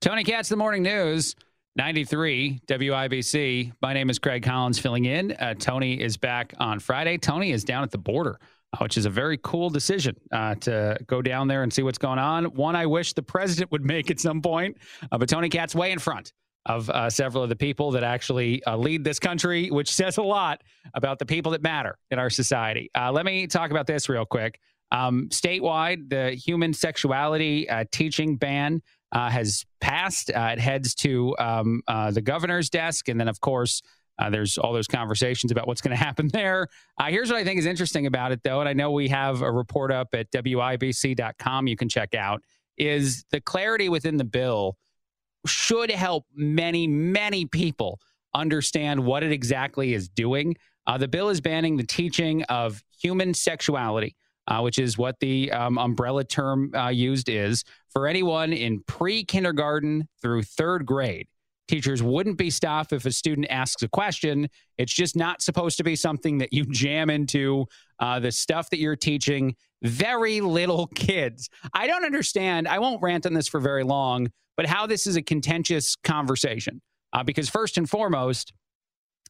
Tony Katz, the morning news. 93 WIBC. My name is Craig Collins filling in. Uh, Tony is back on Friday. Tony is down at the border which is a very cool decision uh, to go down there and see what's going on. One I wish the president would make at some point, uh, but Tony Katz way in front of uh, several of the people that actually uh, lead this country, which says a lot about the people that matter in our society. Uh, let me talk about this real quick. Um, statewide, the human sexuality uh, teaching ban has passed. it heads to um, the governor's desk, and then, of course, uh, there's all those conversations about what's going to happen there. Uh, here's what I think is interesting about it, though, and I know we have a report up at WIBC.com you can check out, is the clarity within the bill should help many, many people understand what it exactly is doing. Uh, the bill is banning the teaching of human sexuality. Uh, which is what the um, umbrella term uh, used is for anyone in pre kindergarten through third grade. Teachers wouldn't be stopped if a student asks a question. It's just not supposed to be something that you jam into uh, the stuff that you're teaching very little kids. I don't understand. I won't rant on this for very long, but how this is a contentious conversation. Uh, because, first and foremost,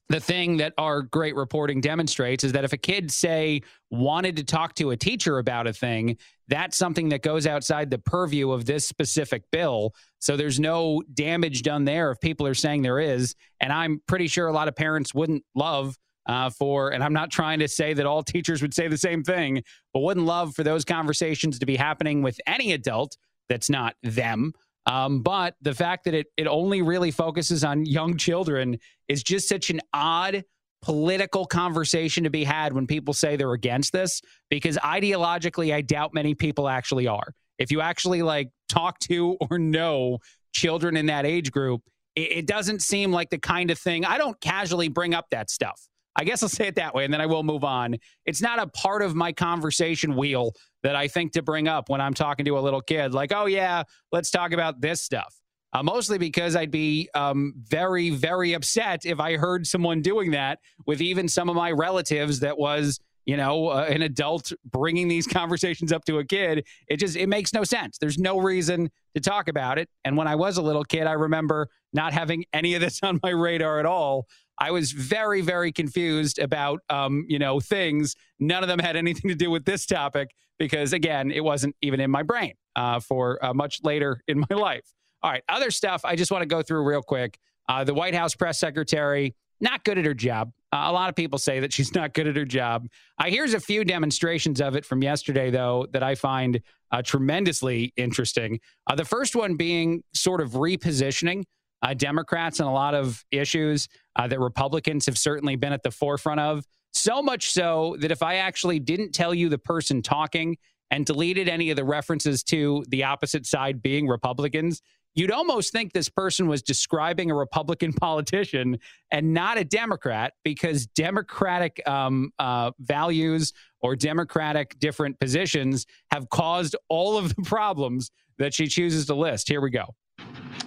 the thing that our great reporting demonstrates is that if a kid say wanted to talk to a teacher about a thing that's something that goes outside the purview of this specific bill. So there's no damage done there if people are saying there is. And i'm pretty sure a lot of parents wouldn't love uh, for and i'm not trying to say that all teachers would say the same thing but wouldn't love for those conversations to be happening with any adult that's not them um, but the fact that it, it only really focuses on young children is just such an odd political conversation to be had when people say they're against this because ideologically I doubt many people actually are. If you actually like talk to or know children in that age group, it, it doesn't seem like the kind of thing I don't casually bring up that stuff. I guess I'll say it that way and then I will move on. It's not a part of my conversation wheel that I think to bring up when I'm talking to a little kid, like, oh, yeah, let's talk about this stuff. Uh, mostly because I'd be um, very, very upset if I heard someone doing that with even some of my relatives that was, you know, uh, an adult bringing these conversations up to a kid. It just, it makes no sense. There's no reason to talk about it. And when I was a little kid, I remember not having any of this on my radar at all. I was very, very confused about, um, you know, things. None of them had anything to do with this topic because, again, it wasn't even in my brain uh, for uh, much later in my life. All right, other stuff I just want to go through real quick. Uh, the White House press secretary, not good at her job. Uh, a lot of people say that she's not good at her job. Uh, here's a few demonstrations of it from yesterday, though, that I find uh, tremendously interesting. The first one being sort of repositioning uh, Democrats on a lot of issues uh, that Republicans have certainly been at the forefront of. So much so that if I actually didn't tell you the person talking and deleted any of the references to the opposite side being Republicans, you'd almost think this person was describing a Republican politician and not a Democrat because Democratic um, uh, values or Democratic different positions have caused all of the problems that she chooses to list. Here we go.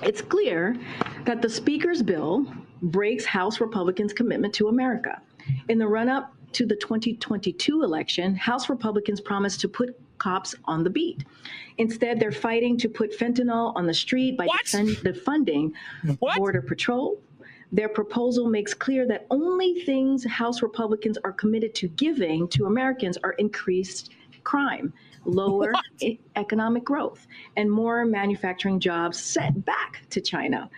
It's clear that the Speaker's bill breaks House Republicans' commitment to America. In the run up to the 2022 election, House Republicans promised to put cops on the beat. Instead, they're fighting to put fentanyl on the street by defend, defunding what? Border Patrol. Their proposal makes clear that only things House Republicans are committed to giving to Americans are increased crime lower e- economic growth, and more manufacturing jobs sent back to China.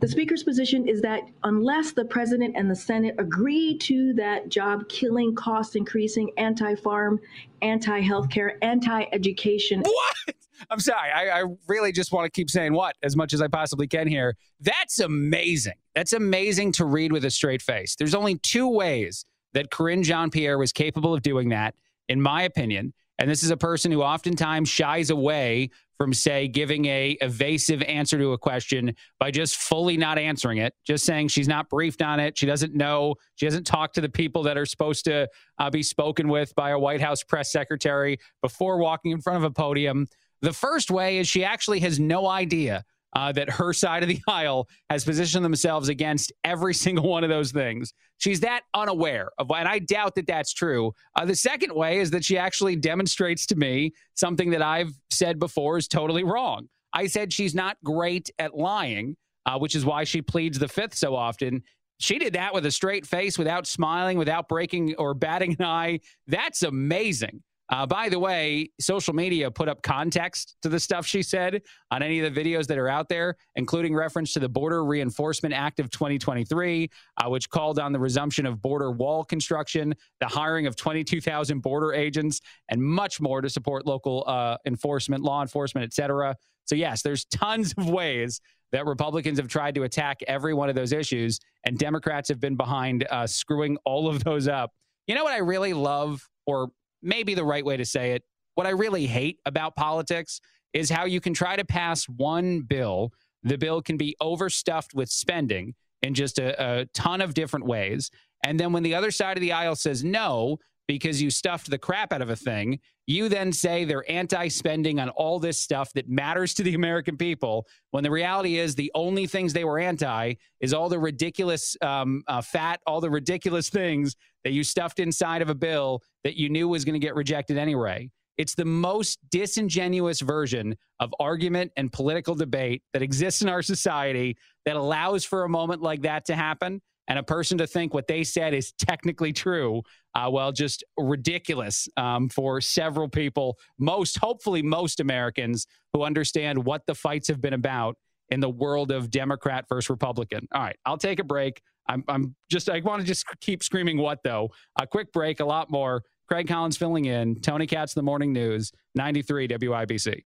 The Speaker's position is that unless the President and the Senate agree to that job killing, cost increasing, anti farm, anti healthcare, anti education. What? I'm sorry. I, I, really just want to keep saying what as much as I possibly can here. That's amazing. That's amazing to read with a straight face. There's only two ways that Karine Jean Pierre was capable of doing that, in my opinion. And this is a person who oftentimes shies away from say giving a evasive answer to a question by just fully not answering it just saying she's not briefed on it she doesn't know she hasn't talked to the people that are supposed to uh, be spoken with by a white house press secretary before walking in front of a podium. The first way is she actually has no idea uh, that her side of the aisle has positioned themselves against every single one of those things. She's that unaware of, and I doubt that that's true. Uh, the second way is that she actually demonstrates to me something that I've said before is totally wrong. I said she's not great at lying, uh, which is why she pleads the fifth so often. She did that with a straight face, without smiling, without breaking or batting an eye. That's amazing. Uh, by the way, social media put up context to the stuff she said on any of the videos that are out there, including reference to the Border Reinforcement Act of 2023, uh, which called on the resumption of border wall construction, the hiring of 22,000 border agents, and much more to support local uh, enforcement, law enforcement, et cetera. So, yes, there's tons of ways that Republicans have tried to attack every one of those issues, and Democrats have been behind uh, screwing all of those up. You know what I really love, or maybe the right way to say it. What I really hate about politics is how you can try to pass one bill. The bill can be overstuffed with spending in just a, a ton of different ways. And then when the other side of the aisle says no, because you stuffed the crap out of a thing, you then say they're anti spending on all this stuff that matters to the American people. When the reality is, the only things they were anti is all the ridiculous um, uh, fat, all the ridiculous things that you stuffed inside of a bill that you knew was going to get rejected anyway. It's the most disingenuous version of argument and political debate that exists in our society that allows for a moment like that to happen and a person to think what they said is technically true, uh, well, just ridiculous um, for several people, most, hopefully, most Americans who understand what the fights have been about in the world of Democrat versus Republican. All right, I'll take a break. I'm, I'm just, I want to just keep screaming what though? A quick break, a lot more. Craig Collins filling in, Tony Katz, the morning news, 93 WIBC.